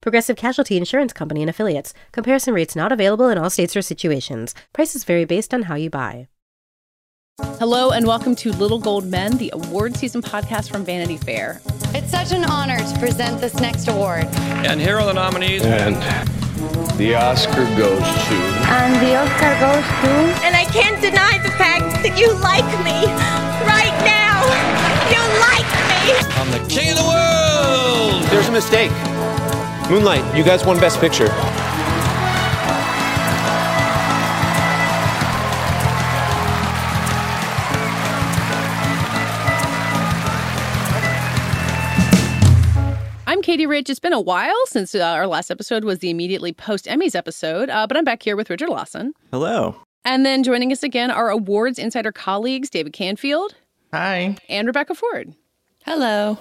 Progressive Casualty Insurance Company and Affiliates. Comparison rates not available in all states or situations. Prices vary based on how you buy. Hello and welcome to Little Gold Men, the award season podcast from Vanity Fair. It's such an honor to present this next award. And here are the nominees. And the Oscar goes to. And the Oscar goes to. And I can't deny the fact that you like me right now. You like me. I'm the king of the world. There's a mistake. Moonlight, you guys won Best Picture. I'm Katie Rich. It's been a while since uh, our last episode was the immediately post Emmys episode, uh, but I'm back here with Richard Lawson. Hello. And then joining us again are awards insider colleagues David Canfield. Hi. And Rebecca Ford. Hello.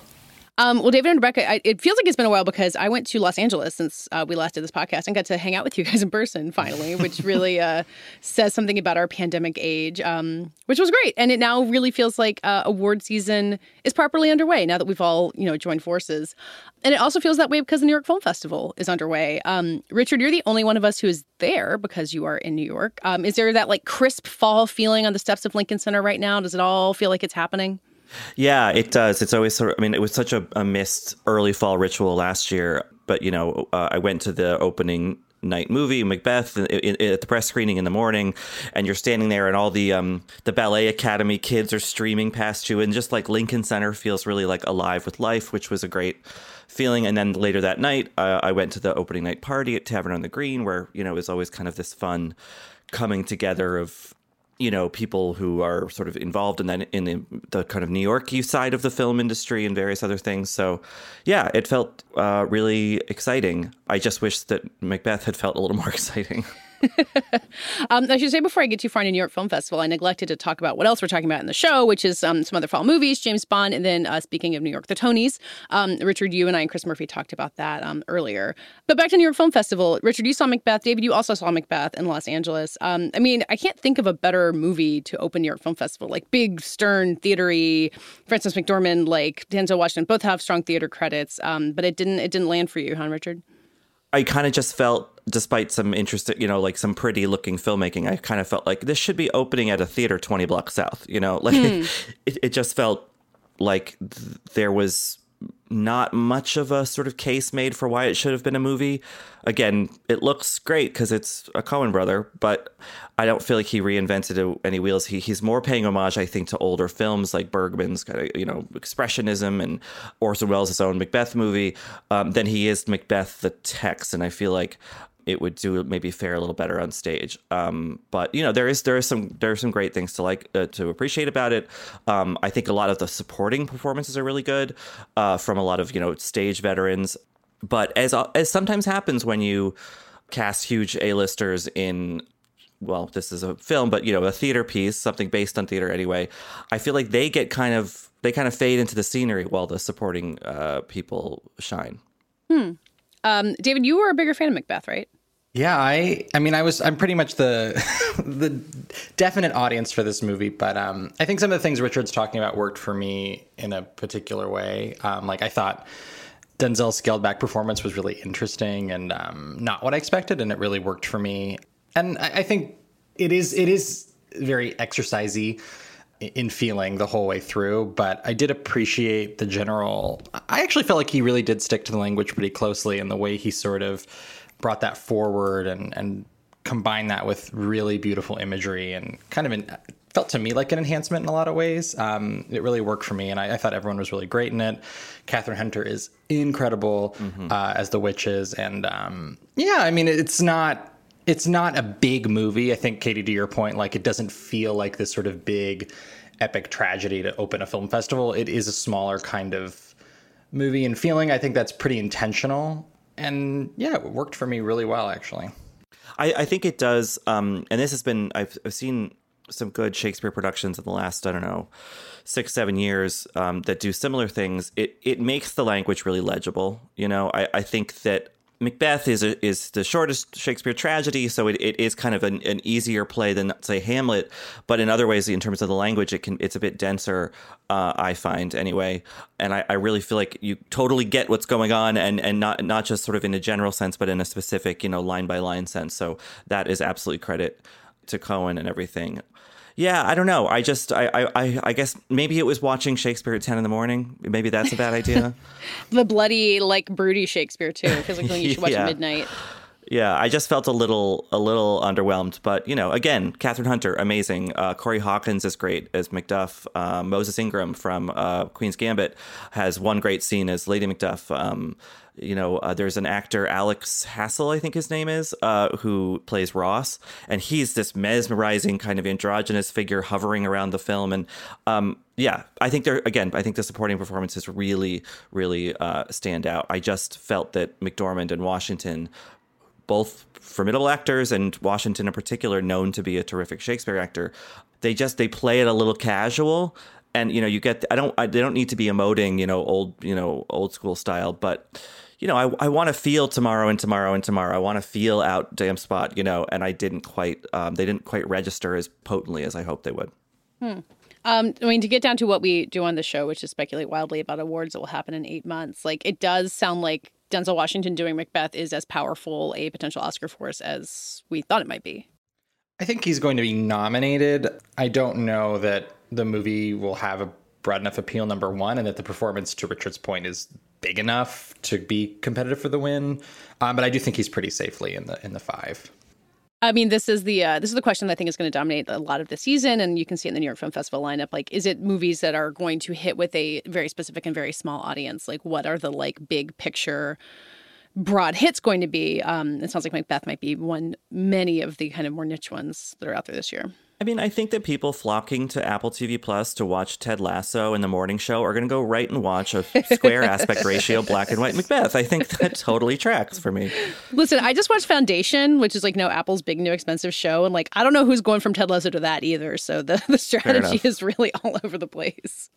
Um, well, David and Rebecca, I, it feels like it's been a while because I went to Los Angeles since uh, we last did this podcast and got to hang out with you guys in person finally, which really uh, says something about our pandemic age, um, which was great. And it now really feels like uh, award season is properly underway now that we've all you know joined forces. And it also feels that way because the New York Film Festival is underway. Um, Richard, you're the only one of us who is there because you are in New York. Um, is there that like crisp fall feeling on the steps of Lincoln Center right now? Does it all feel like it's happening? Yeah, it does. It's always sort of, I mean, it was such a, a missed early fall ritual last year, but, you know, uh, I went to the opening night movie Macbeth at the press screening in the morning and you're standing there and all the um the ballet academy kids are streaming past you and just like Lincoln Center feels really like alive with life which was a great feeling and then later that night uh, I went to the opening night party at Tavern on the Green where you know is always kind of this fun coming together of you know people who are sort of involved in that in the, the kind of New Yorky side of the film industry and various other things. So, yeah, it felt uh, really exciting. I just wish that Macbeth had felt a little more exciting. um, I should say before I get too far into New York Film Festival, I neglected to talk about what else we're talking about in the show, which is um, some other fall movies, James Bond, and then uh, speaking of New York, the Tonys. Um, Richard, you and I and Chris Murphy talked about that um, earlier. But back to New York Film Festival, Richard, you saw Macbeth. David, you also saw Macbeth in Los Angeles. Um, I mean, I can't think of a better movie to open New York Film Festival, like big, stern, theatery. Frances McDormand, like Denzel Washington, both have strong theater credits, um, but it didn't it didn't land for you, huh, Richard? I kind of just felt, despite some interesting, you know, like some pretty looking filmmaking, I kind of felt like this should be opening at a theater 20 blocks south, you know, like hmm. it, it just felt like th- there was not much of a sort of case made for why it should have been a movie. Again, it looks great because it's a Coen brother, but I don't feel like he reinvented any wheels. He he's more paying homage, I think, to older films like Bergman's kind of you know expressionism and Orson Welles' own Macbeth movie um, than he is Macbeth the text. And I feel like it would do maybe fare a little better on stage. Um, but you know, there is there is some there are some great things to like uh, to appreciate about it. Um, I think a lot of the supporting performances are really good uh, from a lot of you know stage veterans. But as as sometimes happens when you cast huge A-listers in well, this is a film, but you know, a theater piece, something based on theater anyway. I feel like they get kind of they kind of fade into the scenery while the supporting uh, people shine. Hmm. Um, David, you were a bigger fan of Macbeth, right? Yeah, I I mean I was I'm pretty much the the definite audience for this movie, but um, I think some of the things Richard's talking about worked for me in a particular way. Um, like I thought Denzel's scaled back performance was really interesting and um, not what I expected, and it really worked for me. And I, I think it is it is very exercisey in feeling the whole way through, but I did appreciate the general. I actually felt like he really did stick to the language pretty closely and the way he sort of brought that forward and and combined that with really beautiful imagery and kind of an, felt to me like an enhancement in a lot of ways. Um, it really worked for me, and I, I, thought everyone was really great in it. Kathryn Hunter is incredible mm-hmm. uh, as the witches, and um, yeah, I mean, it's not it's not a big movie. I think Katie, to your point, like it doesn't feel like this sort of big epic tragedy to open a film festival. It is a smaller kind of movie and feeling. I think that's pretty intentional and yeah, it worked for me really well actually. I, I think it does, um, and this has been I've, I've seen some good Shakespeare productions in the last I don't know six seven years um, that do similar things. It it makes the language really legible. You know, I, I think that Macbeth is a, is the shortest Shakespeare tragedy, so it, it is kind of an, an easier play than say Hamlet. But in other ways, in terms of the language, it can it's a bit denser. Uh, I find anyway, and I, I really feel like you totally get what's going on, and and not not just sort of in a general sense, but in a specific you know line by line sense. So that is absolutely credit to Coen and everything. Yeah, I don't know. I just, I, I, I guess maybe it was watching Shakespeare at ten in the morning. Maybe that's a bad idea. the bloody, like broody Shakespeare too. Because like you should watch Yeah. at midnight. Yeah, I just felt a little a little underwhelmed, but you know, again, Kathryn Hunter, amazing. Uh, Corey Hawkins is great as Macduff. Uh, Moses Ingram from uh, Queen's Gambit has one great scene as Lady Macduff. Um, you know, uh, there's an actor Alex Hassell, I think his name is, uh, who plays Ross, and he's this mesmerizing kind of androgynous figure hovering around the film, and um, yeah, I think there again, I think the supporting performances really, really uh, stand out. I just felt that McDormand and Washington both formidable actors and Washington in particular known to be a terrific Shakespeare actor. They just they play it a little casual and you know you get I don't I, they don't need to be emoting, you know, old, you know, old school style, but you know, I, I want to feel tomorrow and tomorrow and tomorrow. I want to feel out damn spot, you know, and I didn't quite, um, they didn't quite register as potently as I hoped they would. Um, I mean, to get down to what we do on the show, which is speculate wildly about awards that will happen in eight months, like it does sound like Denzel Washington doing Macbeth is as powerful a potential Oscar force as we thought it might be. I think he's going to be nominated. I don't know that the movie will have a broad enough appeal, number one, and that the performance, to Richard's point, is big enough to be competitive for the win. Um, but I do think he's pretty safely in the in the five. I mean, this is the uh, this is the question that I think is going to dominate a lot of the season, and you can see it in the New York Film Festival lineup. Like, is it movies that are going to hit with a very specific and very small audience? Like, what are the like big picture, broad hits going to be? Um, it sounds like Macbeth might be one. Many of the kind of more niche ones that are out there this year. I mean, I think that people flocking to Apple TV Plus to watch Ted Lasso in the morning show are going to go right and watch a square aspect ratio black and white Macbeth. I think that totally tracks for me. Listen, I just watched Foundation, which is like no Apple's big new expensive show, and like I don't know who's going from Ted Lasso to that either. So the the strategy is really all over the place.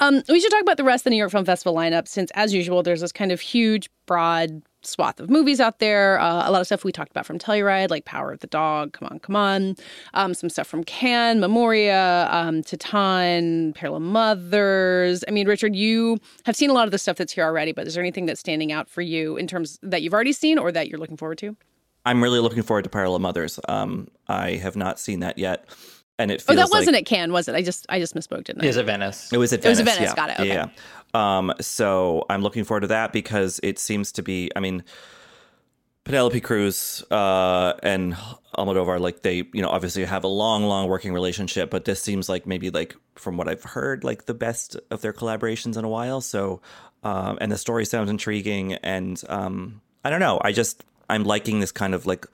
Um, we should talk about the rest of the New York Film Festival lineup, since as usual, there's this kind of huge, broad swath of movies out there. Uh, a lot of stuff we talked about from Telluride, like Power of the Dog, Come On, Come On. Um, some stuff from Cannes, Memoria, um, Titane, Parallel Mothers. I mean, Richard, you have seen a lot of the stuff that's here already, but is there anything that's standing out for you in terms that you've already seen or that you're looking forward to? I'm really looking forward to Parallel Mothers. Um, I have not seen that yet, and it Oh, feels that wasn't like, at Cannes, was it? I just I just misspoke, didn't I? Is it Venice? It was at Venice. It was Venice. at Venice, yeah. got it, okay. Yeah. Um, so I'm looking forward to that because it seems to be. I mean, Penelope Cruz uh, and Almodovar, like they, you know, obviously have a long, long working relationship, but this seems like maybe like from what I've heard, like the best of their collaborations in a while. So, um, and the story sounds intriguing, and um, I don't know. I just I'm liking this kind of like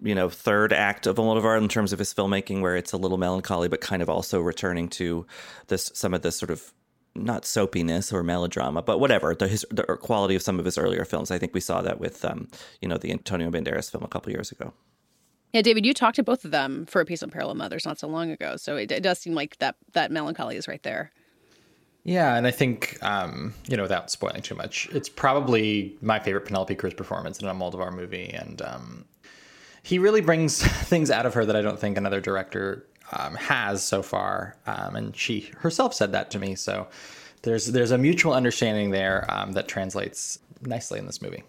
you know third act of Almodovar in terms of his filmmaking, where it's a little melancholy, but kind of also returning to this some of this sort of not soapiness or melodrama, but whatever the, his, the quality of some of his earlier films. I think we saw that with um, you know the Antonio Banderas film a couple years ago. Yeah, David, you talked to both of them for a piece on Parallel Mothers not so long ago, so it, it does seem like that that melancholy is right there. Yeah, and I think um, you know, without spoiling too much, it's probably my favorite Penelope Cruz performance in Almodovar movie, and um, he really brings things out of her that I don't think another director um, has so far. Um, and she herself said that to me, so there's there's a mutual understanding there um, that translates nicely in this movie.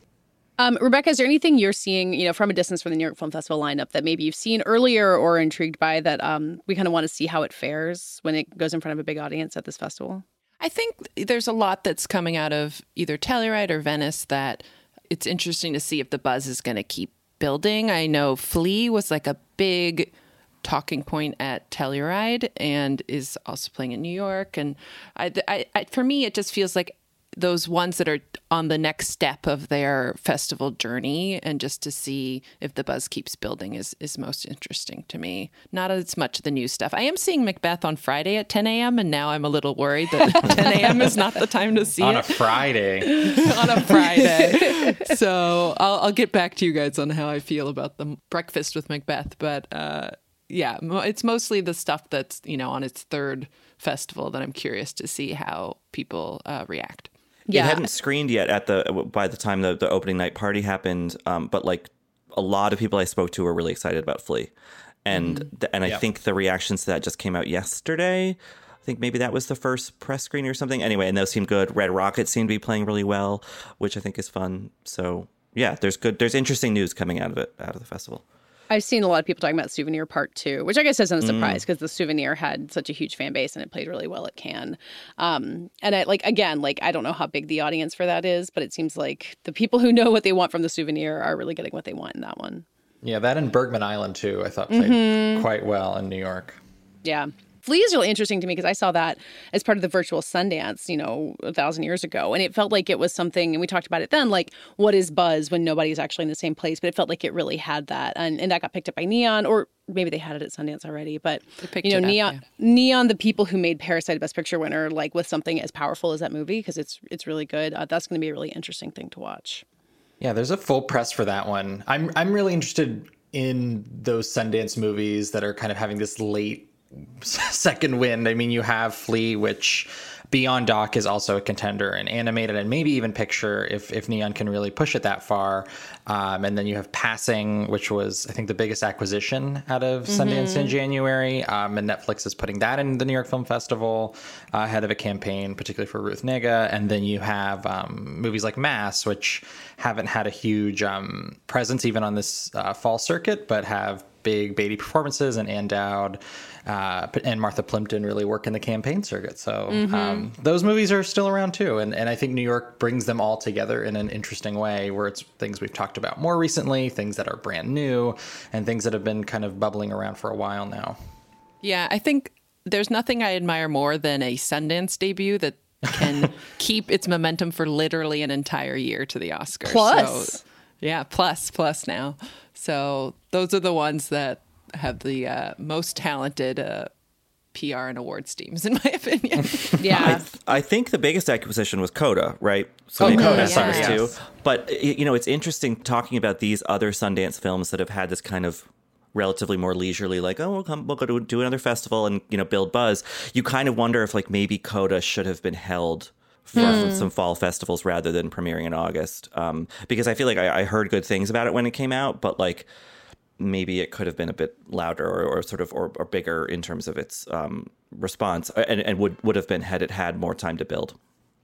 Um, Rebecca, is there anything you're seeing, you know, from a distance from the New York Film Festival lineup that maybe you've seen earlier or intrigued by that um, we kind of want to see how it fares when it goes in front of a big audience at this festival? I think there's a lot that's coming out of either Telluride or Venice that it's interesting to see if the buzz is going to keep building. I know Flee was like a big talking point at Telluride and is also playing in New York. And I, I, I, for me, it just feels like those ones that are on the next step of their festival journey and just to see if the buzz keeps building is is most interesting to me not as much the new stuff i am seeing macbeth on friday at 10 a.m and now i'm a little worried that 10 a.m is not the time to see on it a Friday. on a friday so I'll, I'll get back to you guys on how i feel about the breakfast with macbeth but uh yeah it's mostly the stuff that's you know on its third festival that i'm curious to see how people uh, react It hadn't screened yet at the by the time the, the opening night party happened, um, but like a lot of people I spoke to were really excited about Flee, and th- and I Yep. think the reactions to that just came out yesterday. I think maybe that was the first press screening or something. Anyway, and those seemed good. Red Rocket seemed to be playing really well, which I think is fun. So yeah, there's good, there's interesting news coming out of it, out of the festival. I've seen a lot of people talking about Souvenir Part Two, which I guess isn't a Mm. surprise because the Souvenir had such a huge fan base and it played really well at Cannes. Um, and I like again, like I don't know how big the audience for that is, but it seems like the people who know what they want from the Souvenir are really getting what they want in that one. Yeah, that and Bergman Island too. I thought played Mhm. quite well in New York. Yeah. Flee is really interesting to me because I saw that as part of the virtual Sundance, you know, a thousand years ago. And it felt like it was something, and we talked about it then, like what is buzz when nobody's actually in the same place? But it felt like it really had that. And, and that got picked up by Neon, or maybe they had it at Sundance already. But, you know, up, Neon, yeah. Neon, the people who made Parasite Best Picture winner, like with something as powerful as that movie, because it's, it's really good. Uh, that's going to be a really interesting thing to watch. Yeah, there's a full press for that one. I'm I'm really interested in those Sundance movies that are kind of having this late second wind. I mean, you have Flee, which Beyond Doc is also a contender in animated and maybe even picture if if Neon can really push it that far. Um, and then you have Passing, which was I think the biggest acquisition out of Sundance in. January. Um, and Netflix is putting that in the New York Film Festival uh, ahead of a campaign, particularly for Ruth Negga. And then you have um, movies like Mass, which haven't had a huge um, presence even on this uh, fall circuit, but have big Beatty performances and Ann Dowd uh, and Martha Plimpton really work in the campaign circuit. So Mhm. um, those movies are still around too. And, and I think New York brings them all together in an interesting way where it's things we've talked about more recently, things that are brand new, and things that have been kind of bubbling around for a while now. Yeah, I think there's nothing I admire more than a Sundance debut that can keep its momentum for literally an entire year to the Oscars. Plus. So, yeah, plus, plus now. So those are the ones that have the uh, most talented uh, PR and awards teams, in my opinion. yeah. I, I think the biggest acquisition was Coda, right? So Oh, maybe Coda, that's sorry, ours yes. too. But you know, it's interesting talking about these other Sundance films that have had this kind of relatively more leisurely, like, oh, we'll come, we'll go to do another festival and you know build buzz. You kind of wonder if like maybe Coda should have been held. For Hmm. some fall festivals rather than premiering in August, um, because I feel like I, I heard good things about it when it came out, but like maybe it could have been a bit louder or, or sort of or, or bigger in terms of its um, response, and, and would would have been had it had more time to build.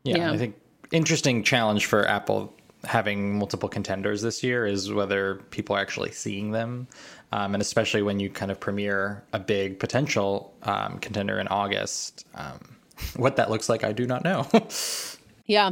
Yeah, Yeah. I think interesting challenge for Apple having multiple contenders this year is whether people are actually seeing them, um, and especially when you kind of premiere a big potential um, contender in August. Um, what that looks like, I do not know. Yeah.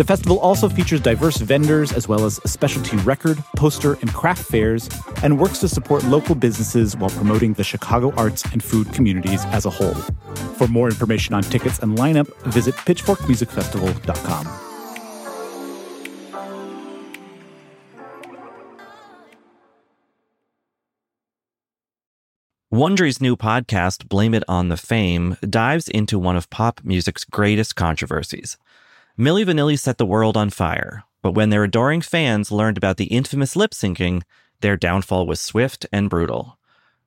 The festival also features diverse vendors as well as specialty record, poster, and craft fairs, and works to support local businesses while promoting the Chicago arts and food communities as a whole. For more information on tickets and lineup, visit pitchforkmusicfestival.com. Wondery's new podcast, Blame It on the Fame, dives into one of pop music's greatest controversies. Milli Vanilli set the world on fire, but when their adoring fans learned about the infamous lip syncing, their downfall was swift and brutal.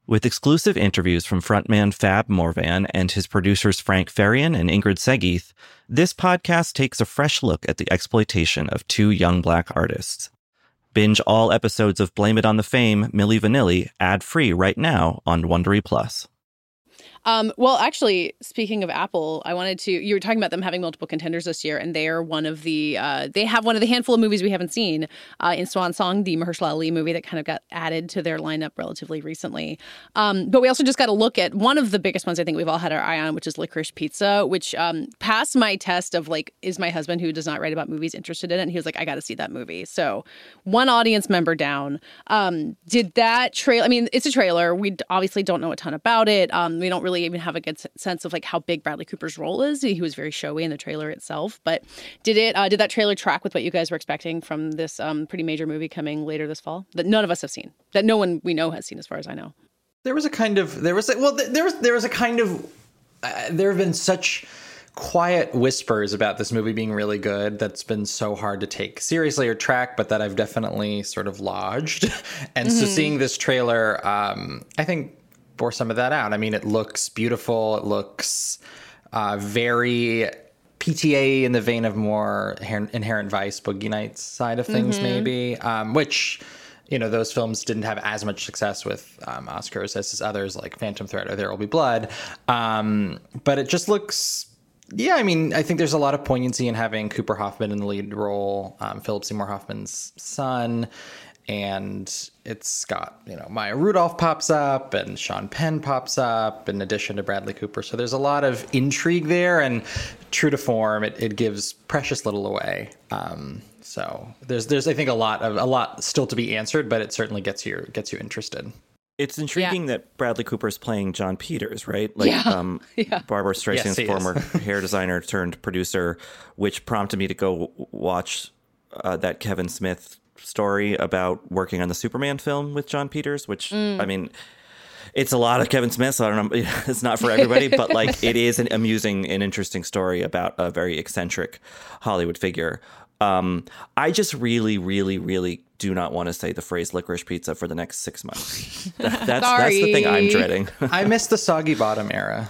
With exclusive interviews from frontman Fab Morvan and his producers Frank Farian and Ingrid Segieth, this podcast takes a fresh look at the exploitation of two young black artists. Binge all episodes of Blame It on the Fame, Milli Vanilli, ad-free right now on Wondery Plus. Um, well, actually, speaking of Apple, I wanted to. You were talking about them having multiple contenders this year, and they are one of the. Uh, they have one of the handful of movies we haven't seen uh, in Swan Song, the Mahershala Ali movie that kind of got added to their lineup relatively recently. Um, but we also just got to look at one of the biggest ones I think we've all had our eye on, which is Licorice Pizza, which um, passed my test of like, is my husband who does not write about movies interested in it? And he was like, I got to see that movie. So one audience member down. Um, did that trailer? I mean, it's a trailer. We obviously don't know a ton about it. Um, we don't really even have a good sense of like how big Bradley Cooper's role is. He was very showy in the trailer itself. But did it? Uh, did that trailer track with what you guys were expecting from this um, pretty major movie coming later this fall that none of us have seen, that no one we know has seen, as far as I know? There was a kind of there was a, well there was there was a kind of uh, there have been such quiet whispers about this movie being really good that's been so hard to take seriously or track, but that I've definitely sort of lodged. and mm-hmm. so seeing this trailer, um, I think bore some of that out. I mean, it looks beautiful. It looks uh, very PTA in the vein of more Inherent Vice, Boogie Nights side of things, mm-hmm. maybe, um, which you know those films didn't have as much success with um, Oscars as others like Phantom Thread or There Will Be Blood. Um, but it just looks. Yeah, I mean, I think there's a lot of poignancy in having Cooper Hoffman in the lead role, um, Philip Seymour Hoffman's son, and it's got you know Maya Rudolph pops up and Sean Penn pops up in addition to Bradley Cooper. So there's a lot of intrigue there, and true to form, it, it gives precious little away. Um, so there's there's I think a lot of a lot still to be answered, but it certainly gets you gets you interested. It's intriguing yeah. that Bradley Cooper is playing Jon Peters, right? Like yeah. Um, yeah. Barbra Streisand's yes, former hair designer turned producer, which prompted me to go watch uh, that Kevin Smith story about working on the Superman film with Jon Peters, which mm. I mean, it's a lot of Kevin Smith. So I don't know. It's not for everybody, but like it is an amusing and interesting story about a very eccentric Hollywood figure. Um, I just really, really, really do not want to say the phrase licorice pizza for the next six months. That, that's, that's the thing I'm dreading. I miss the soggy bottom era.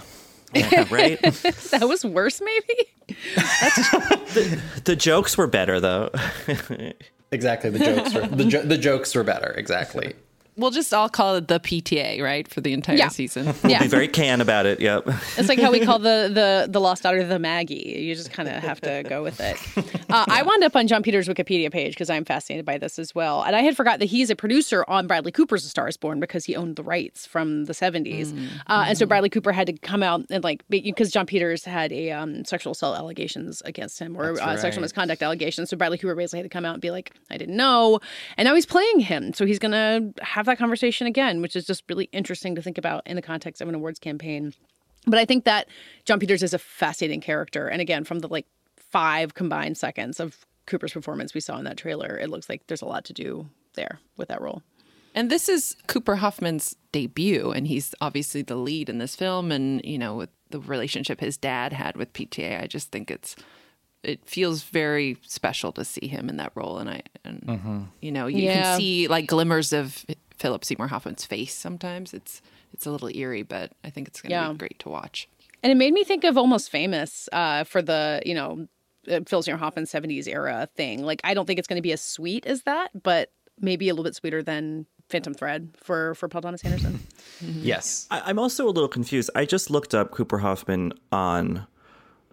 Yeah, right? that was worse, maybe? the, the jokes were better, though. Exactly. The jokes were the, jo- the jokes were better. Exactly. We'll just all call it the PTA, right, for the entire yeah. season. We'll yeah. be very can about it. Yep. It's like how we call the the the lost daughter the Maggie. You just kind of have to go with it. Uh, I wound up on Jon Peters' Wikipedia page because I'm fascinated by this as well, and I had forgot that he's a producer on Bradley Cooper's A Star Is Born because he owned the rights from the 70s, mm-hmm. uh, and so Bradley Cooper had to come out and like because Jon Peters had a um, sexual assault allegations against him or uh, right. sexual misconduct allegations, so Bradley Cooper basically had to come out and be like, I didn't know, and now he's playing him, so he's gonna have that conversation again again, which is just really interesting to think about in the context of an awards campaign. But I think that Jon Peters is a fascinating character. And again, from the like five combined seconds of Cooper's performance we saw in that trailer, it looks like there's a lot to do there with that role. And this is Cooper Hoffman's debut, and he's obviously the lead in this film. And, you know, with the relationship his dad had with PTA, I just think it's it feels very special to see him in that role and i and mm-hmm. you know you yeah. can see like glimmers of Philip Seymour Hoffman's face sometimes. It's it's a little eerie, but I think it's going to yeah. be great to watch. And it made me think of Almost Famous uh, for the, you know, uh, Philip Seymour Hoffman 70s era thing. Like, I don't think it's going to be as sweet as that, but maybe a little bit sweeter than Phantom Thread for, for Paul Thomas Anderson. mm-hmm. Yes. I, I'm also a little confused. I just looked up Cooper Hoffman on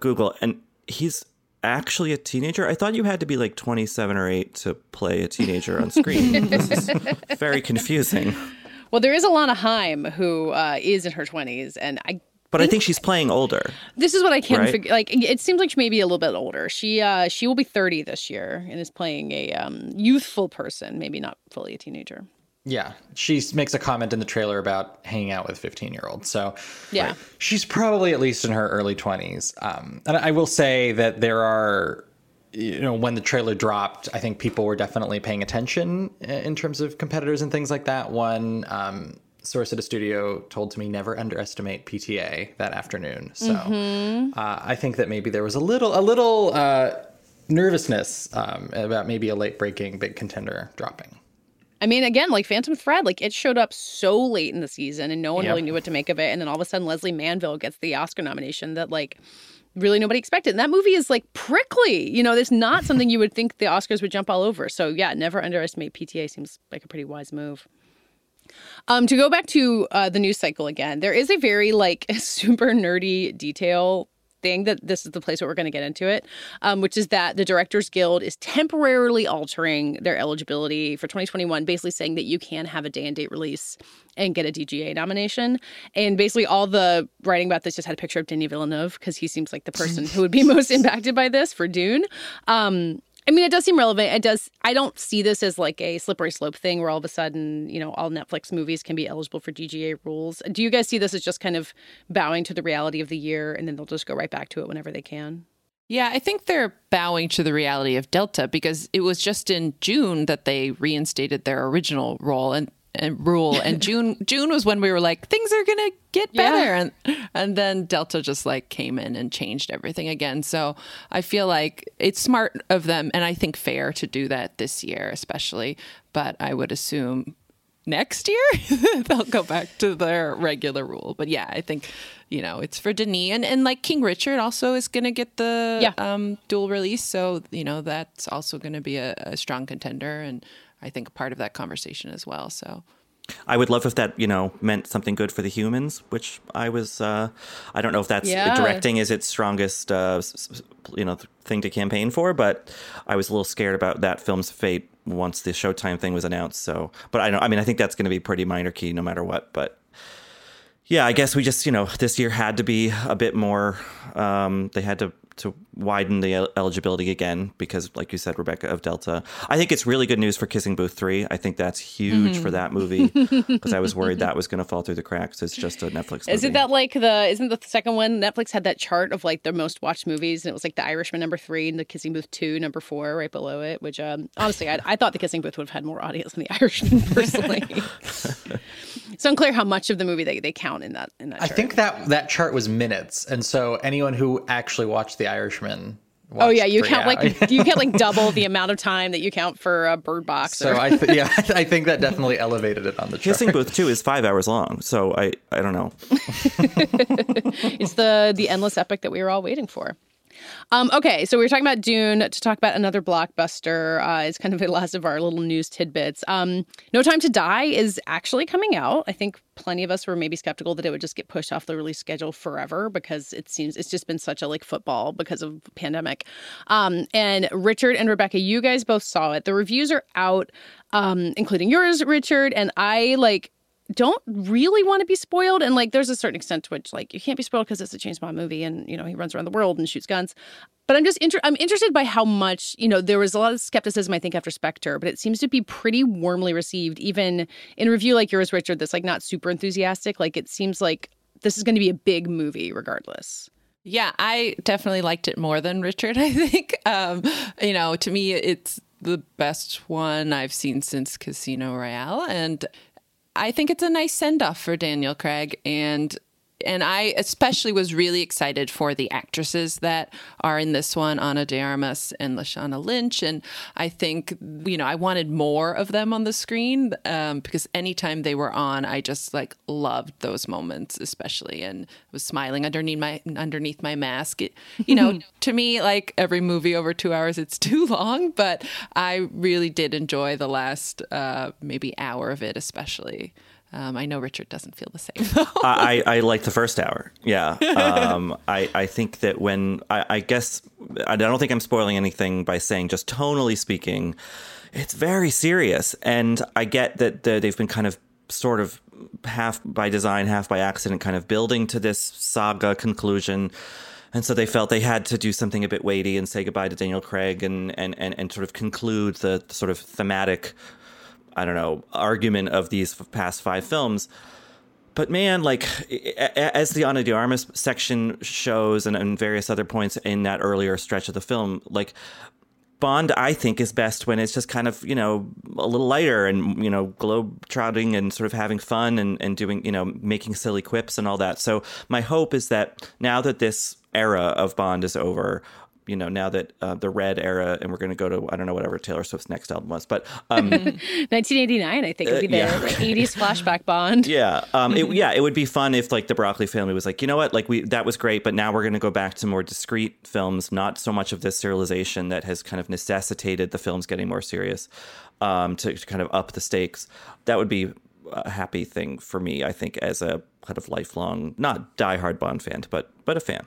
Google, and he's actually a teenager? I thought you had to be like 27 or 8 to play a teenager on screen. this is very confusing. Well, there is Alana Haim who uh, is in her 20s, and I. But think, I think she's playing older. This is what I can't right? figure. Like, it seems like she may be a little bit older. She uh, she will be 30 this year and is playing a um, youthful person, maybe not fully a teenager. Yeah, she makes a comment in the trailer about hanging out with 15 year olds. So, yeah, right, she's probably at least in her early 20s. Um, and I will say that there are, you know, when the trailer dropped, I think people were definitely paying attention in terms of competitors and things like that. One um, source at a studio told to me never underestimate PTA that afternoon. So, mm-hmm. uh, I think that maybe there was a little, a little uh, nervousness um, about maybe a late breaking big contender dropping. I mean, again, like Phantom Thread, like it showed up so late in the season and no one yep. really knew what to make of it. And then all of a sudden, Lesley Manville gets the Oscar nomination that, like, really nobody expected. And that movie is like prickly. You know, it's not something you would think the Oscars would jump all over. So, yeah, never underestimate PTA seems like a pretty wise move. Um, to go back to uh, the news cycle again, there is a very like super nerdy detail thing that this is the place where we're going to get into it, um, which is that the Directors Guild is temporarily altering their eligibility for 2021, basically saying that you can have a day and date release and get a DGA nomination. And basically, all the writing about this just had a picture of Denis Villeneuve because he seems like the person who would be most impacted by this for Dune. Um, I mean, it does seem relevant. It does. I don't see this as like a slippery slope thing where all of a sudden, you know, all Netflix movies can be eligible for DGA rules. Do you guys see this as just kind of bowing to the reality of the year and then they'll just go right back to it whenever they can? Yeah, I think they're bowing to the reality of Delta because it was just in June that they reinstated their original role and, rule. And June June was when we were like, things are gonna get better. And and then Delta just like came in and changed everything again. So I feel like it's smart of them and I think fair to do that this year, especially. But I would assume next year they'll go back to their regular rule. But yeah, I think you know it's for Denis and and like King Richard also is going to get the Yeah. um, dual release, so you know that's also going to be a, a strong contender and I think a part of that conversation as well. So. I would love if that, you know, meant something good for the humans, which I was, uh, I don't know if that's Yeah. directing is its strongest, uh, you know, thing to campaign for, but I was a little scared about that film's fate once the Showtime thing was announced. So, but I don't, I mean, I think that's going to be pretty minor key no matter what, but yeah, I guess we just, you know, this year had to be a bit more, um, they had to, to widen the el- eligibility again because, like you said, Rebecca of Delta. I think it's really good news for Kissing Booth 3. I think that's huge Mhm. for that movie because I was worried that was going to fall through the cracks. It's just a Netflix movie. Isn't that like the? Isn't the second one? Netflix had that chart of like their most watched movies, and it was like The Irishman number three and The Kissing Booth two number four right below it. Which um, honestly, I, I thought The Kissing Booth would have had more audience than The Irishman personally. it's unclear how much of the movie they, they count in that in that. I think that that chart was minutes, and so anyone who actually watched The Irishman. Oh yeah, you three count hours. like you count like double the amount of time that you count for a Bird Box. So or- I th- yeah, I think that definitely elevated it on the chart. Kissing Booth 2 is five hours long. So I, I don't know. it's the the endless epic that we were all waiting for. Um, okay, so we were talking about Dune to talk about another blockbuster. Uh, it's kind of the last of our little news tidbits. Um, no Time to Die is actually coming out. I think plenty of us were maybe skeptical that it would just get pushed off the release schedule forever because it seems it's just been such a like football because of pandemic. Um, and Richard and Rebecca, you guys both saw it. The reviews are out, um, including yours, Richard, and I like don't really want to be spoiled and like there's a certain extent to which like you can't be spoiled because it's a James Bond movie and you know he runs around the world and shoots guns but I'm just inter- I'm interested by how much you know there was a lot of skepticism I think after Spectre but it seems to be pretty warmly received even in a review like yours Richard that's like not super enthusiastic like it seems like this is going to be a big movie regardless Yeah, I definitely liked it more than Richard, I think. Um, you know, to me, it's the best one I've seen since Casino Royale. And I think it's a nice send off for Daniel Craig. And and I especially was really excited for the actresses that are in this one, Ana de Armas and Lashana Lynch. And I think, you know, I wanted more of them on the screen um, because anytime they were on, I just like loved those moments, especially, and was smiling underneath my underneath my mask. It, you know, to me, like every movie over two hours, it's too long, but I really did enjoy the last uh, maybe hour of it, especially. Um, I know Richard doesn't feel the same. I, I I like the first hour. Yeah. Um, I, I think that when, I, I guess, I don't think I'm spoiling anything by saying, just tonally speaking, it's very serious. And I get that the, they've been kind of sort of half by design, half by accident, kind of building to this saga conclusion. And so they felt they had to do something a bit weighty and say goodbye to Daniel Craig and, and, and, and sort of conclude the sort of thematic, I don't know, argument of these past five films. But man, like as the Ana de Armas section shows, and, and various other points in that earlier stretch of the film, like Bond, I think, is best when it's just kind of you know a little lighter and you know globe trotting and sort of having fun and and doing you know making silly quips and all that. So my hope is that now that this era of Bond is over. You know, now that uh, the red era, and we're going to go to I don't know whatever Taylor Swift's next album was, but um, 1989 I think would be the Uh, yeah. like, 80s flashback Bond Yeah, um, it, yeah, it would be fun if like the Broccoli family was like, you know what, like we that was great, but now we're going to go back to more discreet films, not so much of this serialization that has kind of necessitated the films getting more serious, um, to, to kind of up the stakes. That would be a happy thing for me. I think as a kind of lifelong, not diehard Bond fan, but but a fan.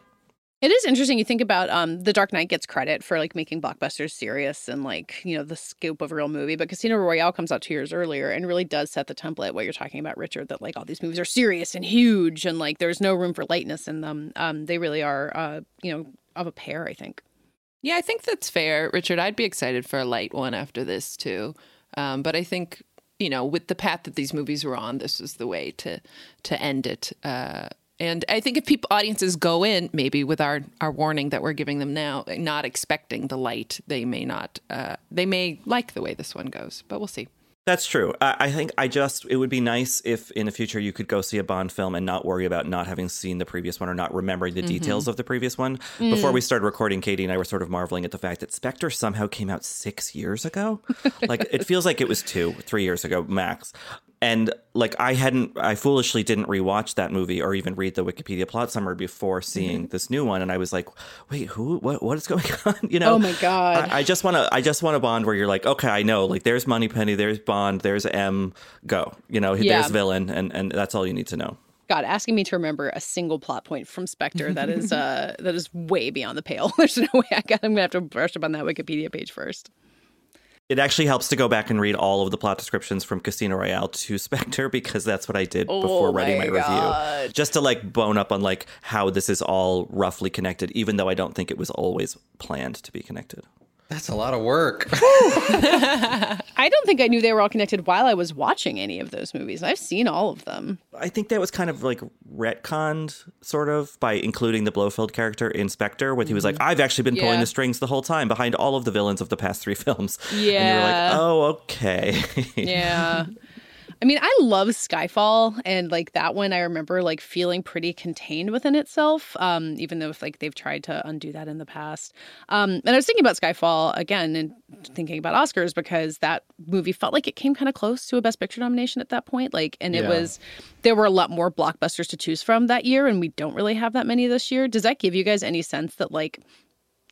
It is interesting. You think about um, The Dark Knight gets credit for like making blockbusters serious and like you know the scope of a real movie, but Casino Royale comes out two years earlier and really does set the template. What you're talking about, Richard, that like all these movies are serious and huge and like there's no room for lightness in them. Um, they really are, uh, you know, of a pair. I think. Yeah, I think that's fair, Richard. I'd be excited for a light one after this too, um, but I think you know with the path that these movies were on, this was the way to to end it. Uh, and I think if people audiences go in maybe with our our warning that we're giving them now, not expecting the light, they may not uh, they may like the way this one goes, but we'll see. That's true. I, I think I just it would be nice if in the future you could go see a Bond film and not worry about not having seen the previous one or not remembering the Mhm. details of the previous one. Mm. Before we started recording, Katie and I were sort of marveling at the fact that Spectre somehow came out six years ago. like it feels like it was two, three years ago max. And like I hadn't, I foolishly didn't rewatch that movie or even read the Wikipedia plot summary before seeing this new one, and I was like, "Wait, who? What? What is going on?" You know? Oh my God. I, I just want to, I just want a Bond where you're like, "Okay, I know. Like, there's Moneypenny, there's Bond, there's M. Go. You know, Yeah. there's villain, and and that's all you need to know." God, asking me to remember a single plot point from Spectre that is uh that is way beyond the pale. There's no way I got. I'm gonna have to brush up on that Wikipedia page first. It actually helps to go back and read all of the plot descriptions from Casino Royale to Spectre because that's what I did Oh before writing my my review. Just to like bone up on like how this is all roughly connected, even though I don't think it was always planned to be connected. That's a lot of work. I don't think I knew they were all connected while I was watching any of those movies. I've seen all of them. I think that was kind of like retconned, sort of, by including the Blofeld character in Spectre, when he was like, I've actually been pulling Mm-hmm. Yeah. the strings the whole time behind all of the villains of the past three films. And you were Yeah. like, oh, okay. Yeah. I mean, I love Skyfall, and like that one, I remember like feeling pretty contained within itself. Um, even though like they've tried to undo that in the past. Um, and I was thinking about Skyfall again, and thinking about Oscars because that movie felt like it came kind of close to a Best Picture nomination at that point. Like, and it Yeah. was there were a lot more blockbusters to choose from that year, and we don't really have that many this year. Does that give you guys any sense that like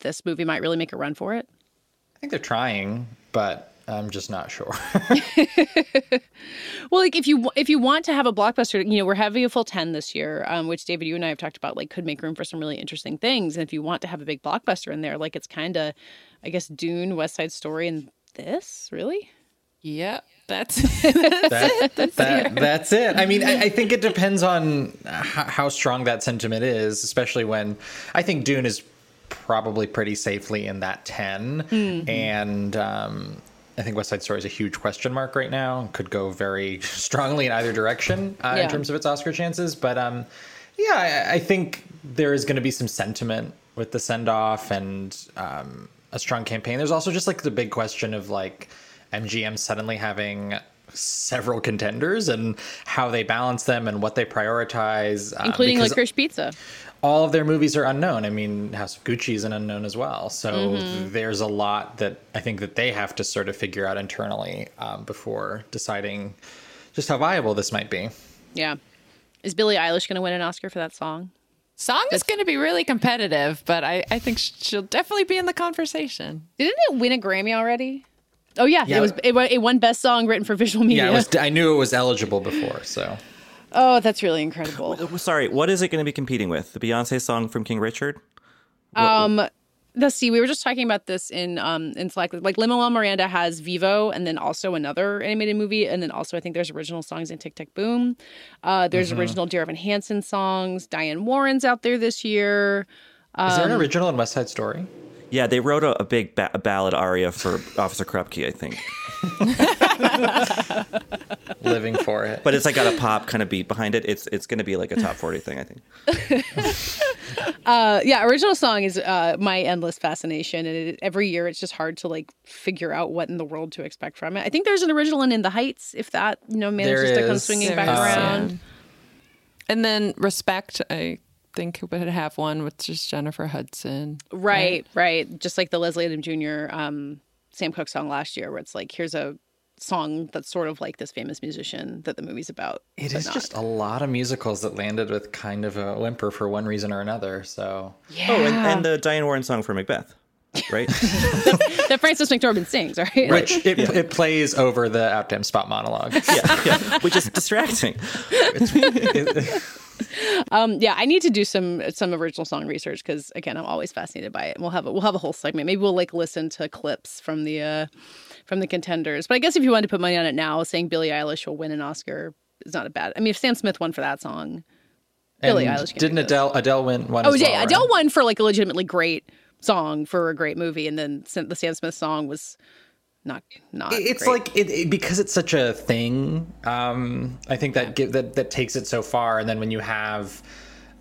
this movie might really make a run for it? I think they're trying, but I'm just not sure. Well, like if you if you want to have a blockbuster, you know, we're having a full ten this year, um, which David, you and I have talked about, like could make room for some really interesting things. And if you want to have a big blockbuster in there, like it's kind of, I guess, Dune, West Side Story, and this really. Yeah, that's that, that, that's it. I mean, I, I think it depends on how, how strong that sentiment is, especially when I think Dune is probably pretty safely in that 10. Mhm. And um, I think West Side Story is a huge question mark right now. Could go very strongly in either direction uh, Yeah. in terms of its Oscar chances. But um, yeah, I, I think there is going to be some sentiment with the send off and um, a strong campaign. There's also just like the big question of like MGM suddenly having several contenders and how they balance them and what they prioritize, uh, including because Licorice Pizza. all of their movies are unknown. I mean, House of Gucci is an unknown as well. So Mhm. there's a lot that I think that they have to sort of figure out internally um, before deciding just how viable this might be. Yeah, is Billie Eilish going to win an Oscar for that song? Song is going to be really competitive, but I, I think she'll definitely be in the conversation. Didn't it win a Grammy already? Oh yeah, Yeah. it was it, won- it won Best Song written for Visual Media. Yeah, I, was, I knew it was eligible before. So oh, that's really incredible. Sorry, what is it going to be competing with? The Beyonce song from King Richard? Um, let's see. We were just talking about this in um in Slack. Like Lin Manuel Miranda has Vivo, and then also another animated movie, and then also I think there's original songs in Tick Tick Boom. Uh, there's Mhm. original Dear Evan Hansen songs. Diane Warren's out there this year. is there an Um, original in West Side Story? Yeah, they wrote a, a big ba- ballad aria for Officer Krupke, I think. Living for it. But it's like got a pop kind of beat behind it. It's it's going to be like a top 40 thing, I think. Uh, yeah, original song is uh, my endless fascination, and it, every year it's just hard to like figure out what in the world to expect from it. I think there's an original one in the Heights, if that you know manages There to come swinging There back is, around. yeah. And then Respect, I think would have one with just Jennifer Hudson. Right, right. Just like the Leslie Odom Jr. Um, Sam Cooke song last year, where it's like, here's a song that's sort of like this famous musician that the movie's about. It but is not. just a lot of musicals that landed with kind of a whimper for one reason or another. So Yeah. Oh, and, and the Diane Warren song for Macbeth. right? that Frances McDormand sings, right? Which it, it plays over the Aptam spot monologue. yeah, yeah, which is distracting. Um, yeah, I need to do some some original song research because again, I'm always fascinated by it. And we'll have a, we'll have a whole segment. Maybe we'll like listen to clips from the uh, from the contenders. But I guess if you wanted to put money on it now, saying Billie Eilish will win an Oscar is not a bad. I mean, if Sam Smith won for that song, Billie Eilish can didn't. Adele Adele win one? Oh yeah, well, right? Adele won for like a legitimately great song for a great movie, and then the Sam Smith song was not not. It's great. like it, it- because it's such a thing. Um, I think that give, that that takes it so far, and then when you have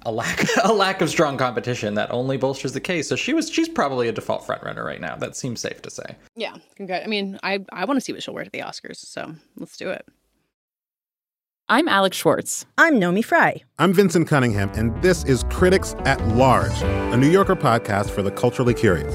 a lack a lack of strong competition, that only bolsters the case. So she was she's probably a default frontrunner right now. That seems safe to say. yeah. Congrats. I mean, I I want to see what she'll wear to the Oscars, so let's do it. I'm Alex Schwartz. I'm Naomi Fry. I'm Vincent Cunningham, and this is Critics at Large, a New Yorker podcast for the culturally curious.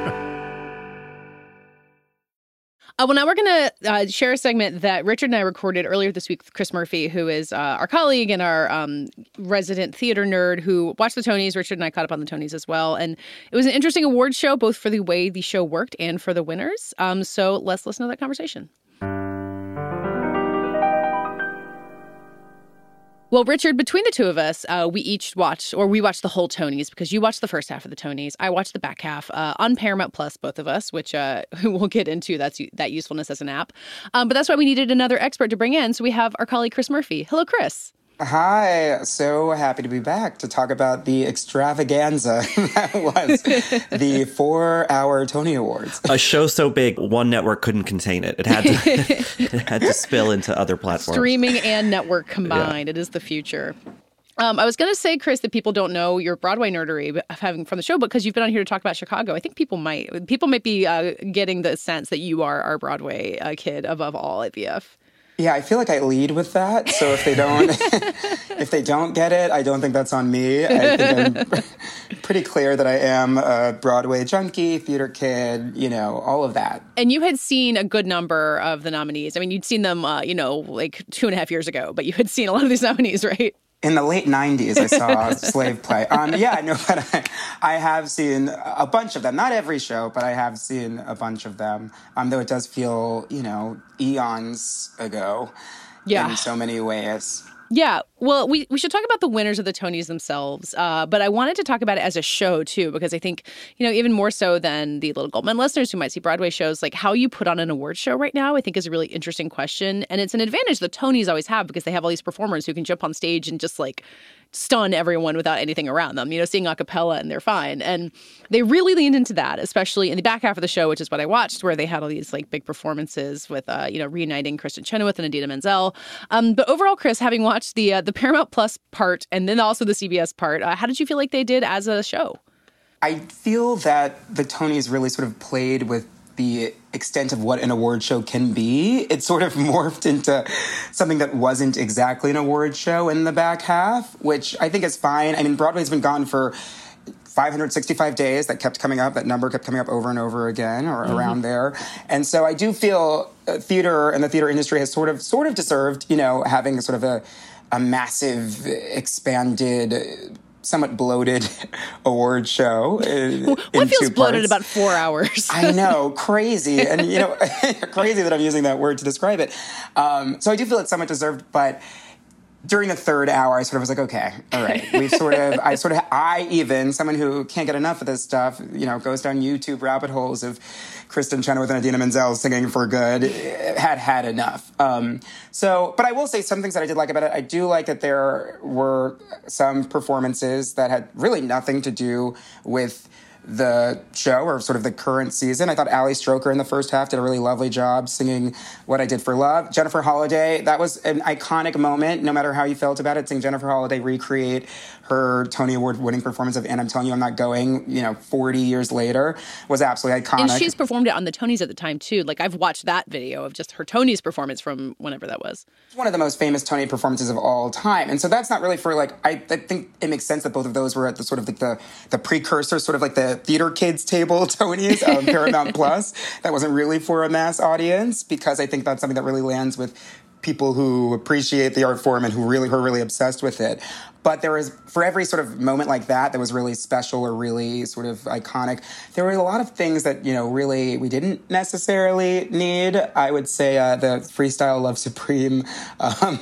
Uh, well, now we're going to uh, share a segment that Richard and I recorded earlier this week with Chris Murphy, who is uh, our colleague and our um, resident theater nerd who watched the Tonys. Richard and I caught up on the Tonys as well. And it was an interesting award show, both for the way the show worked and for the winners. Um, so let's listen to that conversation. Well, Richard, between the two of us, uh, we each watched, or we watched the whole Tonys because you watched the first half of the Tonys. I watched the back half uh, on Paramount Plus, both of us, which uh, we'll get into. That's that usefulness as an app. Um, but that's why we needed another expert to bring in. So we have our colleague Chris Murphy. Hello, Chris. Hi, so happy to be back to talk about the extravaganza that was the four hour Tony Awards. A show so big, one network couldn't contain it. It had to, it had to spill into other platforms. Streaming and network combined. It is the future. Um, I was going to say, Chris, that people don't know your Broadway nerdery but- having from the show because you've been on here to talk about Chicago. I think people might people might be uh, getting the sense that you are our Broadway uh, kid above all at VF. Yeah, I feel like I lead with that. So if they don't, if they don't get it, I don't think that's on me. I think I'm pretty clear that I am a Broadway junkie, theater kid, you know, all of that. And you had seen a good number of the nominees. I mean, you'd seen them, uh, you know, like two and a half years ago, but you had seen a lot of these nominees, right? In the late '90s, I saw Slave Play. Um, yeah, know, but I, I have seen a bunch of them. Not every show, but I have seen a bunch of them. Um, though it does feel, you know, eons ago. Yeah. In so many ways. Yeah, well, we, we should talk about the winners of the Tonys themselves, uh, but I wanted to talk about it as a show too, because I think, you know, even more so than the Little Gold Men listeners who might see Broadway shows, like how you put on an award show right now, I think is a really interesting question. And it's an advantage the Tonys always have because they have all these performers who can jump on stage and just like stun everyone without anything around them, you know, sing a cappella and they're fine. And they really leaned into that, especially in the back half of the show, which is what I watched, where they had all these like big performances with, uh, you know, reuniting Kristin Chenoweth and Idina Menzel. Um, but overall, Chris, having watched the uh, the Paramount Plus part and then also the CBS part, uh, how did you feel like they did as a show? I feel that the Tonys really sort of played with the extent of what an award show can be. It sort of morphed into something that wasn't exactly an award show in the back half, which I think is fine. I mean, Broadway's been gone for 565 days. That kept coming up. That number kept coming up over and over again, or Mhm. around there. And so I do feel uh, theater and the theater industry has sort of sort of deserved, you know, having sort of a a massive, expanded. Somewhat bloated award show. uh, What feels bloated about four hours? I know, crazy, and you know, crazy that I'm using that word to describe it. Um, so I do feel it's somewhat deserved, but during the third hour, I sort of was like, okay, all right. We've sort of, I sort of, I even, someone who can't get enough of this stuff, you know, goes down YouTube rabbit holes of Kristin Chenoweth and Idina Menzel singing for good, had had enough. Um, so, but I will say some things that I did like about it. I do like that there were some performances that had really nothing to do with the show or sort of the current season. I thought Ali Stroker in the first half did a really lovely job singing What I Did for Love. Jennifer Holliday, that was an iconic moment, no matter how you felt about it, seeing Jennifer Holliday recreate her Tony Award winning performance of And I'm Telling You I'm Not Going, you know, 40 years later was absolutely iconic. And she's performed it on the Tonys at the time too. Like I've watched that video of just her Tonys performance from whenever that was. It's one of the most famous Tony performances of all time. And so that's not really for like I, I think it makes sense that both of those were at the sort of like the the precursor, sort of like the theater kids table Tonys of Paramount Plus. That wasn't really for a mass audience because I think that's something that really lands with people who appreciate the art form and who really who are really obsessed with it. But there was for every sort of moment like that that was really special or really sort of iconic. There were a lot of things that you know really we didn't necessarily need. I would say uh, the freestyle Love Supreme um,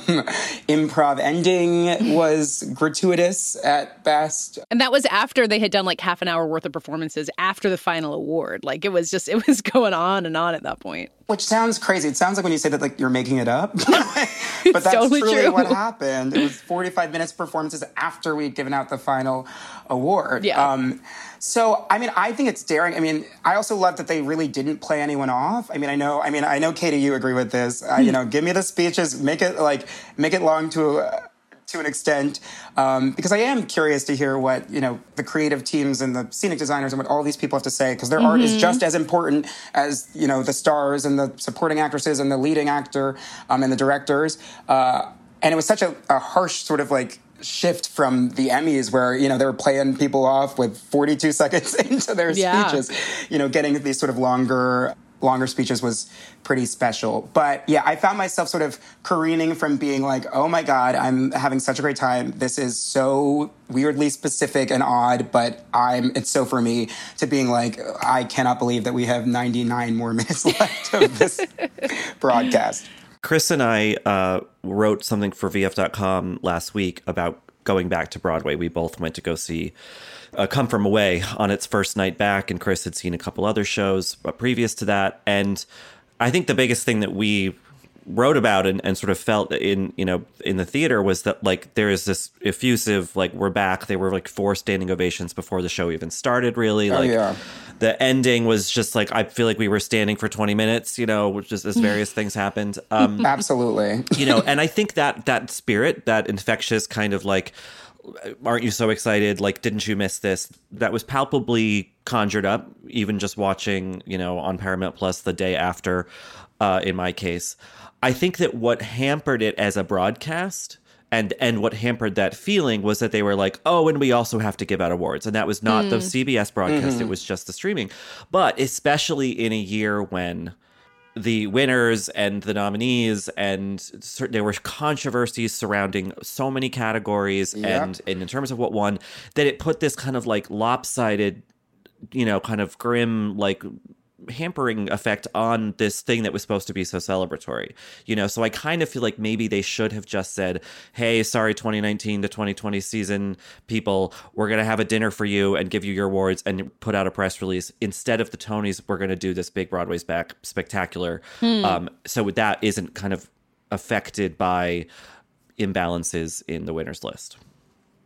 improv ending was gratuitous at best. And that was after they had done like half an hour worth of performances after the final award. Like it was just it was going on and on at that point. Which sounds crazy. It sounds like when you say that like you're making it up. but that's totally truly true. what happened. It was 45 minutes performances after we'd given out the final award. Yeah. Um, so, I mean, I think it's daring. I mean, I also love that they really didn't play anyone off. I mean, I know, I mean, I know, Katie, you agree with this. Uh, you know, give me the speeches, make it like, make it long to, uh, to an extent, um, because I am curious to hear what you know the creative teams and the scenic designers and what all these people have to say, because their art is Mhm. just as important as you know the stars and the supporting actresses and the leading actor um, and the directors. Uh, and it was such a, a harsh sort of like shift from the Emmys where you know they were playing people off with 42 seconds into their Yeah. speeches. You know, getting these sort of longer longer speeches was pretty special. But yeah, I found myself sort of careening from being like, "Oh my god, I'm having such a great time. This is so weirdly specific and odd, but I'm it's so for me." To being like, "I cannot believe that we have 99 more minutes left of this broadcast." Chris and I uh, wrote something for VF.com last week about going back to Broadway. We both went to go see uh, Come From Away on its first night back, and Chris had seen a couple other shows previous to that. And I think the biggest thing that we wrote about and, and sort of felt in you know in the theater was that like there is this effusive like we're back they were like four standing ovations before the show even started really Oh, like yeah. the ending was just like I feel like we were standing for 20 minutes, you know, which just as various things happened. Um Absolutely. you know, and I think that that spirit, that infectious kind of like aren't you so excited like didn't you miss this that was palpably conjured up even just watching you know on paramount plus the day after uh in my case i think that what hampered it as a broadcast and and what hampered that feeling was that they were like oh and we also have to give out awards and that was not the Mm. cbs broadcast Mhm. it was just the streaming but especially in a year when the winners and the nominees and cer- there were controversies surrounding so many categories Yep. and, and in terms of what won that it put this kind of like lopsided you know kind of grim like hampering effect on this thing that was supposed to be so celebratory you know? So i kind of feel like maybe they should have just said hey sorry 2019 to 2020 season people we're going to have a dinner for you and give you your awards and put out a press release. Instead of the tonys we're going to do this big broadway's back spectacular. Hmm. um, so that isn't kind of affected by imbalances in the winners list.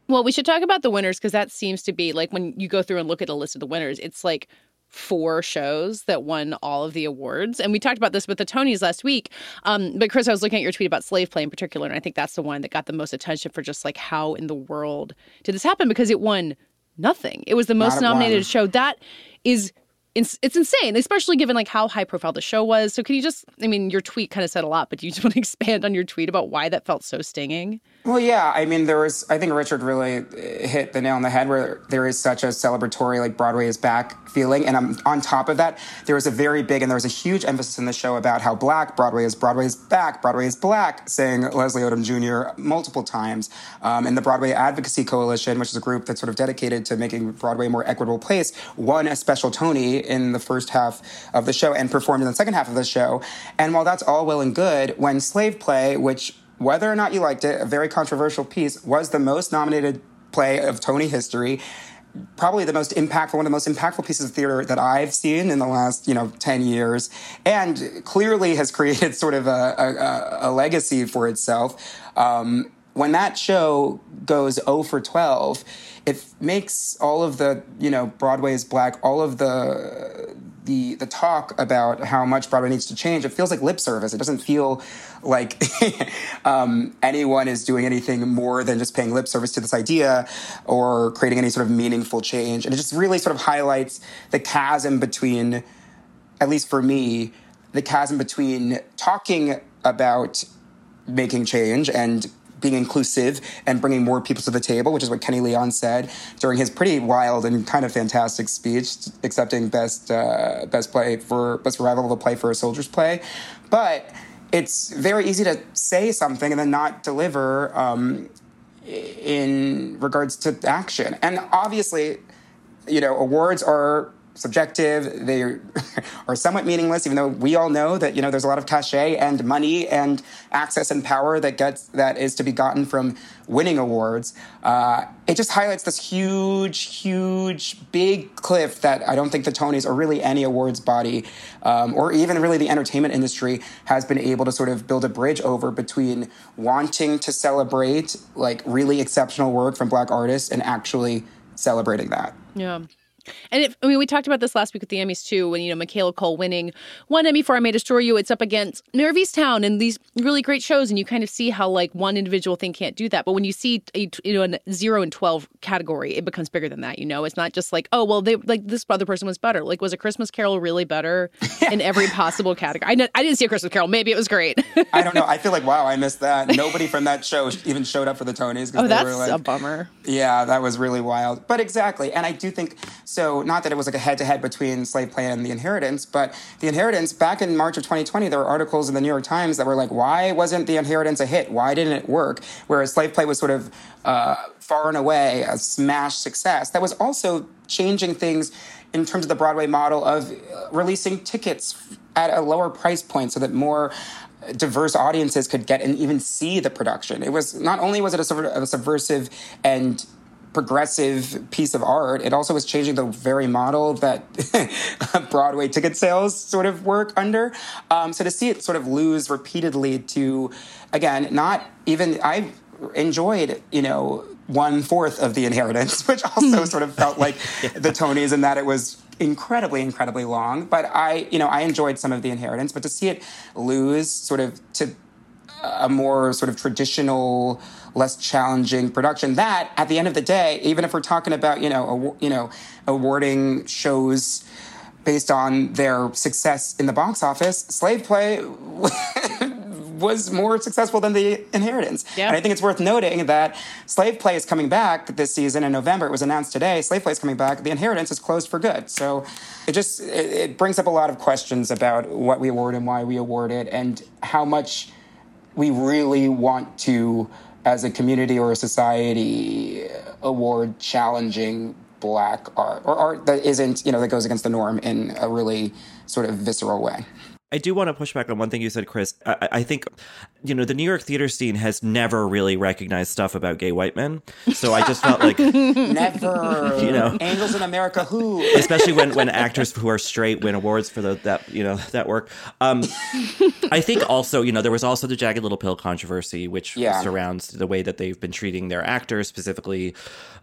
Well, we should talk about the winners because that seems to be like when you go through and look at a list of the winners, it's like four shows that won all of the awards. And we talked about this with the Tonys last week. Um, but Chris, I was looking at your tweet about Slave Play in particular, and I think that's the one that got the most attention for just like how in the world did this happen? Because it won nothing. It was the most nominated one. show. That is it's, it's insane, especially given like how high profile the show was. So can you just I mean, your tweet kind of said a lot, but do you just want to expand on your tweet about why that felt so stinging? Well, yeah. I mean, there was. I think Richard really hit the nail on the head where there is such a celebratory, like Broadway is back feeling, and um, on top of that, there was a very big and there was a huge emphasis in the show about how black Broadway is. Broadway is back. Broadway is black, saying Leslie Odom Jr. multiple times. Um, and the Broadway Advocacy Coalition, which is a group that's sort of dedicated to making Broadway a more equitable place, won a special Tony in the first half of the show and performed in the second half of the show. And while that's all well and good, when Slave Play, which whether or not you liked it, a very controversial piece, was the most nominated play of Tony history. Probably the most impactful, one of the most impactful pieces of theater that I've seen in the last, you know, 10 years, and clearly has created sort of a, a, a legacy for itself. Um, when that show goes 0 for 12, it makes all of the, you know, Broadway is black, all of the the the talk about how much Broadway needs to change, it feels like lip service. It doesn't feel like um, anyone is doing anything more than just paying lip service to this idea or creating any sort of meaningful change. And it just really sort of highlights the chasm between, at least for me, the chasm between talking about making change and being inclusive and bringing more people to the table, which is what Kenny Leon said during his pretty wild and kind of fantastic speech, accepting best uh, best play for best revival of a play for a soldier's play. But it's very easy to say something and then not deliver um, in regards to action. And obviously, you know, awards are subjective. They are somewhat meaningless, even though we all know that you know there's a lot of cachet and money and access and power that gets that is to be gotten from winning awards. Uh, it just highlights this huge, huge, big cliff that I don't think the Tonys or really any awards body um, or even really the entertainment industry has been able to sort of build a bridge over between wanting to celebrate like really exceptional work from Black artists and actually celebrating that. Yeah. And if, I mean, we talked about this last week with the Emmys too, when, you know, Michaela Coel winning one Emmy for I May Destroy You. It's up against Mayor Town and these really great shows. And you kind of see how, like, one individual thing can't do that. But when you see, a, you know, a zero and 12 category, it becomes bigger than that, you know? It's not just like, oh, well, they, like, this other person was better. Like, was A Christmas Carol really better in every possible category? I, I didn't see A Christmas Carol. Maybe it was great. I don't know. I feel like, wow, I missed that. Nobody from that show even showed up for the Tonys. Oh, that's like, a bummer. Yeah, that was really wild. But exactly. And I do think, so not that it was like a head to head between Slave Play and The Inheritance, but The Inheritance, back in March of 2020, there were articles in the New York Times that were like, why wasn't The Inheritance a hit? Why didn't it work? Whereas Slave Play was sort of uh, far and away a smash success. That was also changing things in terms of the Broadway model of uh, releasing tickets at a lower price point so that more diverse audiences could get and even see the production. It was not only was it a, sort of a subversive and progressive piece of art, it also was changing the very model that Broadway ticket sales sort of work under. Um, so to see it sort of lose repeatedly to, again, not even I enjoyed, you know, one fourth of the inheritance, which also sort of felt like the Tonys in that it was incredibly, incredibly long. But I, you know, I enjoyed some of the inheritance, but to see it lose sort of to a more sort of traditional, less challenging production. That, at the end of the day, even if we're talking about you know, you know, awarding shows based on their success in the box office, Slave Play was more successful than The Inheritance. Yeah. And I think it's worth noting that Slave Play is coming back this season in November. It was announced today. Slave Play is coming back. The Inheritance is closed for good. So it just it, it brings up a lot of questions about what we award and why we award it, and how much we really want to, as a community or a society, award challenging black art or art that isn't, you know, that goes against the norm in a really sort of visceral way. I do want to push back on one thing you said, Chris. I, I, think, you know, the New York theater scene has never really recognized stuff about gay white men. So I just felt like never, you know, angels in America, who, especially when when actors who are straight win awards for the, that you know that work. Um, I think also, you know, there was also the Jagged Little Pill controversy, which yeah. surrounds the way that they've been treating their actors, specifically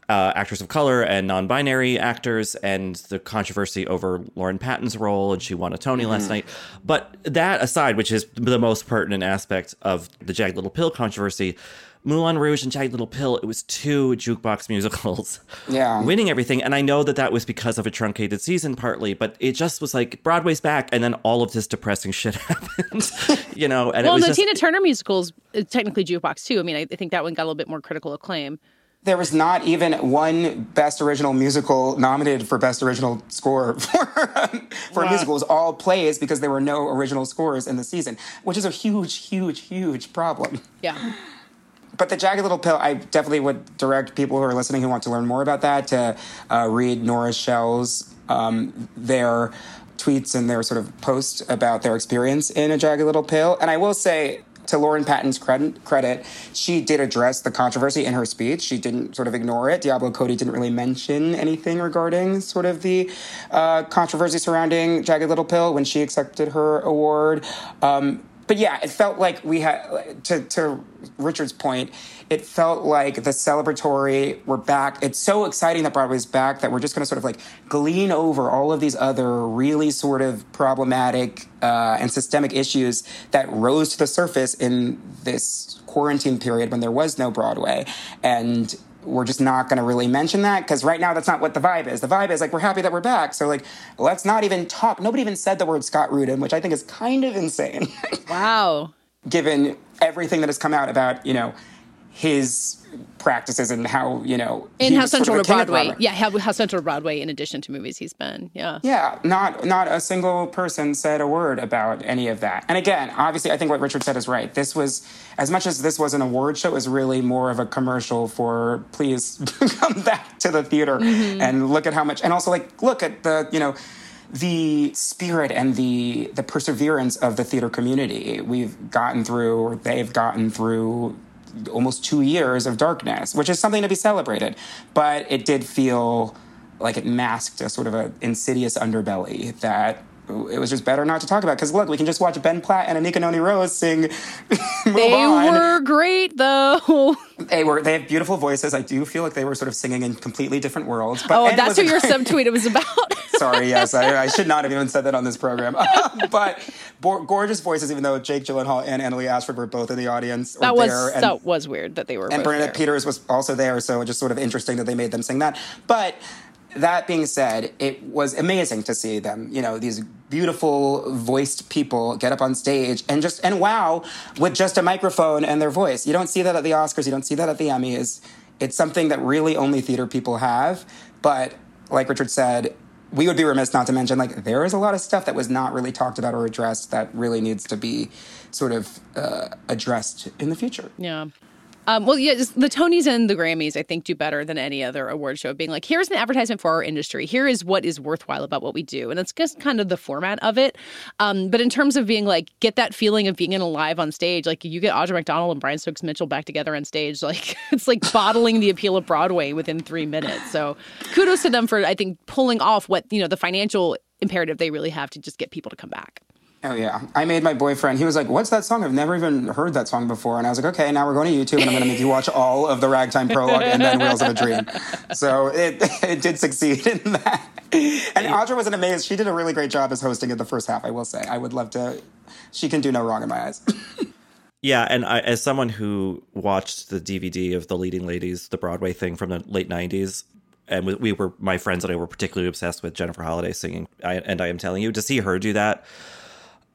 uh, actors of color and non-binary actors, and the controversy over Lauren Patten's role, and she won a Tony mm-hmm. last night. But that aside, which is the most pertinent aspect of the Jagged Little Pill controversy, Moulin Rouge and Jagged Little Pill, it was two jukebox musicals yeah. winning everything. And I know that that was because of a truncated season partly, but it just was like Broadway's back and then all of this depressing shit happened, you know? And well, the just... Tina Turner musicals, uh, technically jukebox too. I mean, I, I think that one got a little bit more critical acclaim there was not even one Best Original Musical nominated for Best Original Score for, for wow. a musical. It was all plays because there were no original scores in the season, which is a huge, huge, huge problem. Yeah. But the Jagged Little Pill, I definitely would direct people who are listening who want to learn more about that to uh, read Nora Schell's um, their tweets and their sort of posts about their experience in a Jagged Little Pill. And I will say, to Lauren Patten's credit, credit, she did address the controversy in her speech. She didn't sort of ignore it. Diablo Cody didn't really mention anything regarding sort of the uh, controversy surrounding Jagged Little Pill when she accepted her award. Um, but yeah, it felt like we had to to Richard's point. It felt like the celebratory we're back. It's so exciting that Broadway's back that we're just going to sort of like glean over all of these other really sort of problematic uh, and systemic issues that rose to the surface in this quarantine period when there was no Broadway, and we're just not going to really mention that because right now that's not what the vibe is. The vibe is like we're happy that we're back, so like let's not even talk. Nobody even said the word Scott Rudin, which I think is kind of insane. wow. Given everything that has come out about you know his practices and how you know and he how was sort of central to Broadway. Broadway. Yeah, how, how central to Broadway in addition to movies he's been. Yeah. Yeah, not not a single person said a word about any of that. And again, obviously, I think what Richard said is right. This was as much as this was an award show, it was really more of a commercial for please come back to the theater Mhm. and look at how much. And also, like, look at the you know the spirit and the the perseverance of the theater community. We've gotten through, or they've gotten through almost two years of darkness, which is something to be celebrated. But it did feel like it masked a sort of an insidious underbelly that it was just better not to talk about. Because look, we can just watch Ben Platt and Anika Noni Rose sing Move They On. were great though. They were they have beautiful voices. I do feel like they were sort of singing in completely different worlds. But oh, that's what your subtweet was about. Sorry, yes, I, I should not have even said that on this program. but bo- gorgeous voices, even though Jake Gyllenhaal and Annaleigh Ashford were both in the audience. That was there, and, that was weird that they were. and Bernadette there. Peters was also there, so just sort of interesting that they made them sing that. But that being said, it was amazing to see them. You know, these beautiful voiced people get up on stage and just and wow with just a microphone and their voice. You don't see that at the Oscars. You don't see that at the Emmys. It's something that really only theater people have. But like Richard said, we would be remiss not to mention like there is a lot of stuff that was not really talked about or addressed that really needs to be sort of uh, addressed in the future. Yeah. Um, well, yeah, the Tonys and the Grammys, I think, do better than any other award show. Being like, here's an advertisement for our industry. Here is what is worthwhile about what we do, and it's just kind of the format of it. Um, but in terms of being like, get that feeling of being in a live on stage, like you get Audra McDonald and Brian Stokes Mitchell back together on stage, like it's like bottling the appeal of Broadway within three minutes. So, kudos to them for I think pulling off what you know the financial imperative they really have to just get people to come back. Oh yeah, I made my boyfriend. He was like, "What's that song? I've never even heard that song before." And I was like, "Okay, now we're going to YouTube, and I'm going to make you watch all of the Ragtime prologue and then Wheels of a Dream." So it it did succeed in that. And Audra was an amazing. She did a really great job as hosting in the first half. I will say. I would love to. She can do no wrong in my eyes. Yeah, and I, as someone who watched the DVD of the Leading Ladies, the Broadway thing from the late '90s, and we, we were my friends and I were particularly obsessed with Jennifer Holliday singing. I, and I am telling you, to see her do that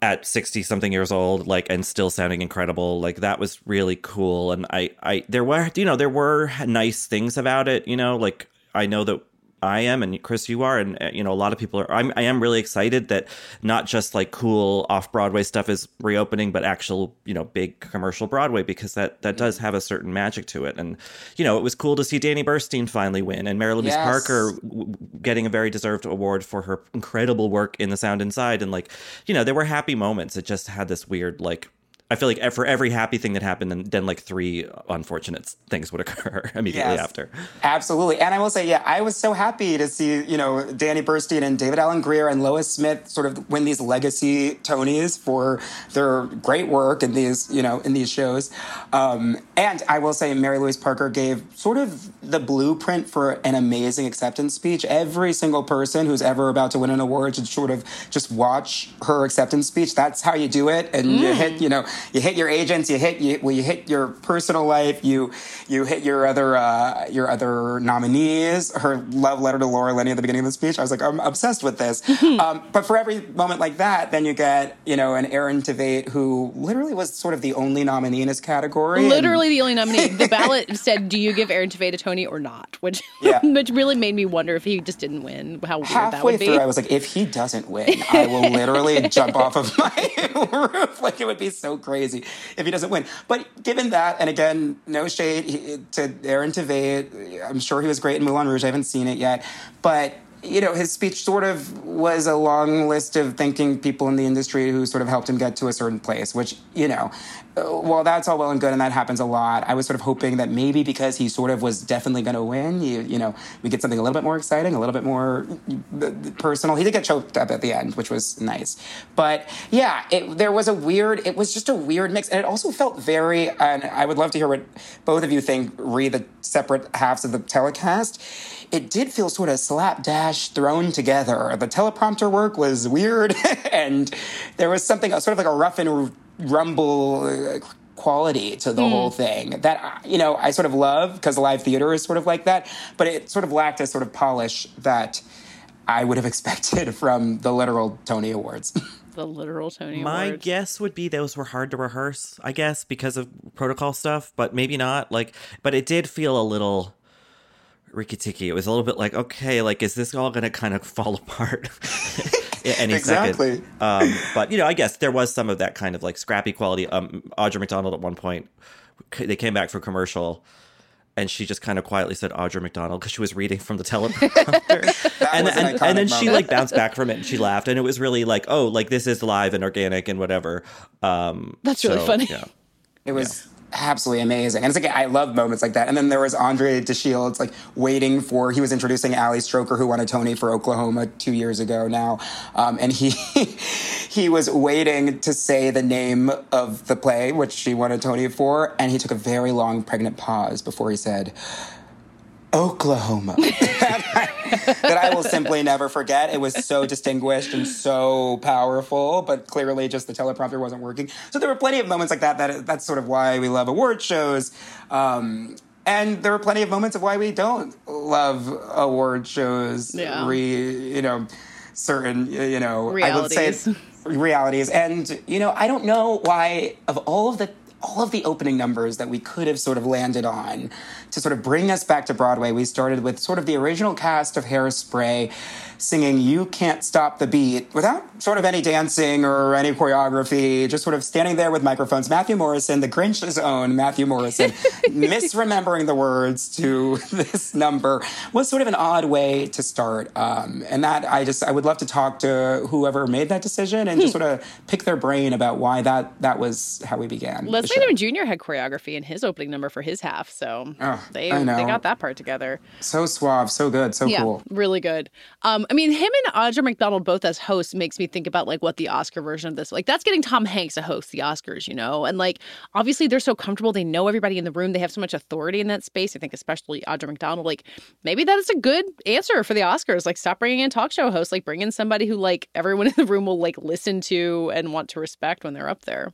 at 60 something years old like and still sounding incredible like that was really cool and i i there were you know there were nice things about it you know like i know that I am, and Chris, you are, and uh, you know, a lot of people are. I'm, I am really excited that not just like cool off Broadway stuff is reopening, but actual, you know, big commercial Broadway because that that does have a certain magic to it. And you know, it was cool to see Danny Burstein finally win, and Mary Louise Yes. Parker w- getting a very deserved award for her incredible work in The Sound Inside. And like, you know, there were happy moments. It just had this weird like. I feel like for every happy thing that happened, then, then like three unfortunate things would occur immediately Yes. after. Absolutely. And I will say, yeah, I was so happy to see, you know, Danny Burstein and David Alan Grier and Lois Smith sort of win these legacy Tonys for their great work in these, you know, in these shows. Um, and I will say Mary Louise Parker gave sort of the blueprint for an amazing acceptance speech. Every single person who's ever about to win an award should sort of just watch her acceptance speech. That's how you do it. And you Mm. hit, you know, you hit your agents, you hit you well, you hit your personal life, you you hit your other uh, your other nominees. Her love letter to Laura Linney at the beginning of the speech. I was like, I'm obsessed with this. um, but for every moment like that, then you get you know an Aaron Tveit who literally was sort of the only nominee in his category. and- Literally the only nominee. The ballot said, "Do you give Aaron Tveit a Tony or not?" Which, Yeah. which really made me wonder if he just didn't win. How weird that halfway would be. through, I was like, if he doesn't win, I will literally jump off of my roof. Like, it would be so crazy if he doesn't win. But given that, and again, no shade to Aaron Tveit, I'm sure he was great in Moulin Rouge. I haven't seen it yet. But, you know, his speech sort of was a long list of thanking people in the industry who sort of helped him get to a certain place, which, you know, while that's all well and good and that happens a lot, I was sort of hoping that maybe because he sort of was definitely going to win, you, you know, we get something a little bit more exciting, a little bit more uh, personal. He did get choked up at the end, which was nice. But yeah, it, there was a weird, it was just a weird mix. And it also felt very, and I would love to hear what both of you think, read the separate halves of the telecast it did feel sort of slapdash thrown together. The teleprompter work was weird, and there was something sort of like a rough and rumble uh, quality to the mm. whole thing that you know I sort of love because live theater is sort of like that, but it sort of lacked a sort of polish that I would have expected from the literal Tony Awards. the literal Tony Awards. My Awards. guess would be those were hard to rehearse, I guess, because of protocol stuff, but maybe not. Like, but it did feel a little Ricky Tiki. It was a little bit like, okay, like, is this all going to kind of fall apart? Any exactly. second. Um, but you know, I guess there was some of that kind of like scrappy quality. Um, Audra McDonald at one point, they came back for commercial, and she just kind of quietly said Audra McDonald because she was reading from the teleprompter, and, an and, and then she moment. like bounced back from it and she laughed, and it was really like, oh, like this is live and organic and whatever. Um, That's really so, funny. Yeah. It was absolutely amazing. And it's like, I love moments like that. And then there was Andre DeShields, like, waiting for, he was introducing Ali Stroker, who won a Tony for Oklahoma two years ago now. Um, and he, he was waiting to say the name of the play, which she won a Tony for. And he took a very long, pregnant pause before he said, Oklahoma. that I will simply never forget. It was so distinguished and so powerful, but clearly just the teleprompter wasn't working. So there were plenty of moments like that. That that's sort of why we love award shows. Um, and there were plenty of moments of why we don't love award shows. Yeah. Re, you know, certain you know Realities. I would say realities. And you know, I don't know why of all of the all of the opening numbers that we could have sort of landed on to sort of bring us back to Broadway. We started with sort of the original cast of Hairspray singing You Can't Stop the Beat without sort of any dancing or any choreography, just sort of standing there with microphones. Matthew Morrison, the Grinch's own Matthew Morrison, misremembering the words to this number was sort of an odd way to start. Um, and that I just, I would love to talk to whoever made that decision and just sort of pick their brain about why that, that was how we began. Leslie. Odom Jr. had choreography in his opening number for his half, so Oh, they they got that part together. So suave, so good, so yeah, cool. really good. Um, I mean, him and Audra McDonald both as hosts makes me think about like what the Oscar version of this like. That's getting Tom Hanks to host the Oscars, you know, and like obviously they're so comfortable, they know everybody in the room, they have so much authority in that space. I think especially Audra McDonald, like maybe that is a good answer for the Oscars. Like, stop bringing in talk show hosts, like bring in somebody who like everyone in the room will like listen to and want to respect when they're up there.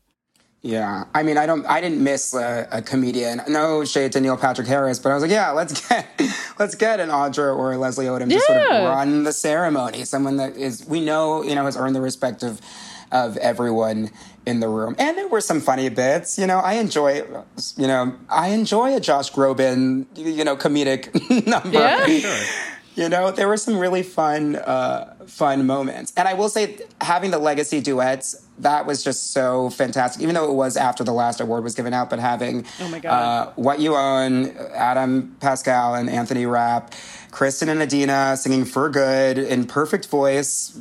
Yeah, I mean, I don't, I didn't miss a, a comedian. No shade to Neil Patrick Harris, but I was like, yeah, let's get, let's get an Audra or a Leslie Odom to sort of run the ceremony. Someone that is, we know, you know, has earned the respect of, of everyone in the room. And there were some funny bits. You know, I enjoy, you know, I enjoy a Josh Groban, you know, comedic number. Yeah. You know, there were some really fun, uh, fun moments. And I will say, having the legacy duets, that was just so fantastic. Even though it was after the last award was given out, but having Oh my God. Uh, What You Own, Adam Pascal and Anthony Rapp, Kristin and Idina singing For Good in perfect voice,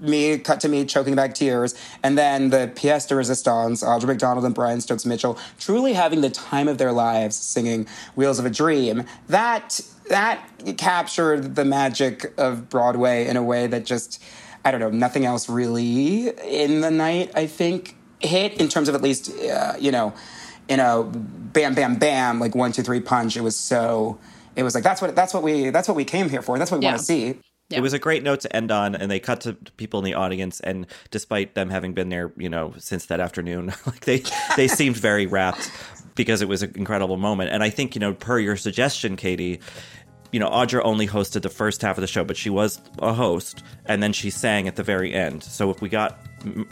me, cut to me, choking back tears. And then the pièce de resistance, Audra McDonald and Brian Stokes Mitchell, truly having the time of their lives singing Wheels of a Dream. That that captured the magic of Broadway in a way that just, I don't know, nothing else really in the night, I think, hit in terms of at least, uh, you know, in a bam, bam, bam, like one, two, three punch. It was so, it was like, that's what, that's what we, that's what we came here for. That's what we Yeah. want to see. It was a great note to end on, and they cut to people in the audience, and despite them having been there, you know, since that afternoon, like they they seemed very wrapped because it was an incredible moment. And I think, you know, per your suggestion, Katie, you know, Audra only hosted the first half of the show, but she was a host, and then she sang at the very end. So if we got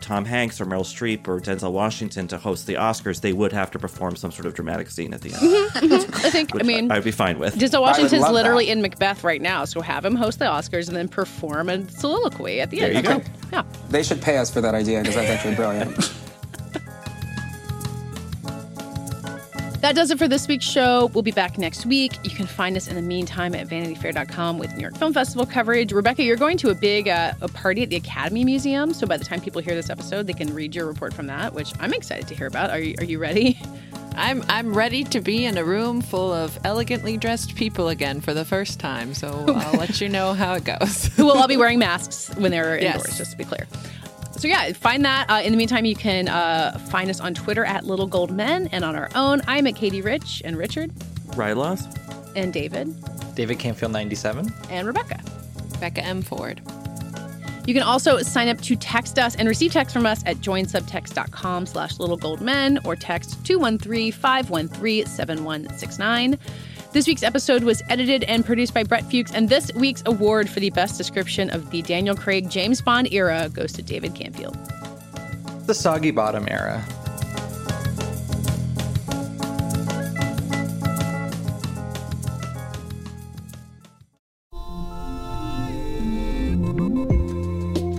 Tom Hanks or Meryl Streep or Denzel Washington to host the Oscars, they would have to perform some sort of dramatic scene at the end. I think. I mean, I'd be fine with. Denzel Washington's literally that. in Macbeth right now, so have him host the Oscars and then perform a soliloquy at the There end. you go. Yeah. They should pay us for that idea because that's actually brilliant. That does it for this week's show. We'll be back next week. You can find us in the meantime at vanityfair.com with New York Film Festival coverage. Rebecca, you're going to a big uh, a party at the Academy Museum. So by the time people hear this episode, they can read your report from that, which I'm excited to hear about. Are you, are you ready? I'm I'm ready to be in a room full of elegantly dressed people again for the first time. So I'll let you know how it goes. we'll all be wearing masks when they're Yes. indoors, just to be clear. So yeah, find that. Uh, in the meantime, you can uh, find us on Twitter at Little Gold Men and on our own. I'm at Katie Rich and Richard Rylos? and David David Canfield 97. and Rebecca. Rebecca M. Ford. You can also sign up to text us and receive text from us at joinsubtext.com slash littlegoldmen or text 213-513-7169. This week's episode was edited and produced by Brett Fuchs, and this week's award for the best description of the Daniel Craig James Bond era goes to David Canfield. The Soggy Bottom era.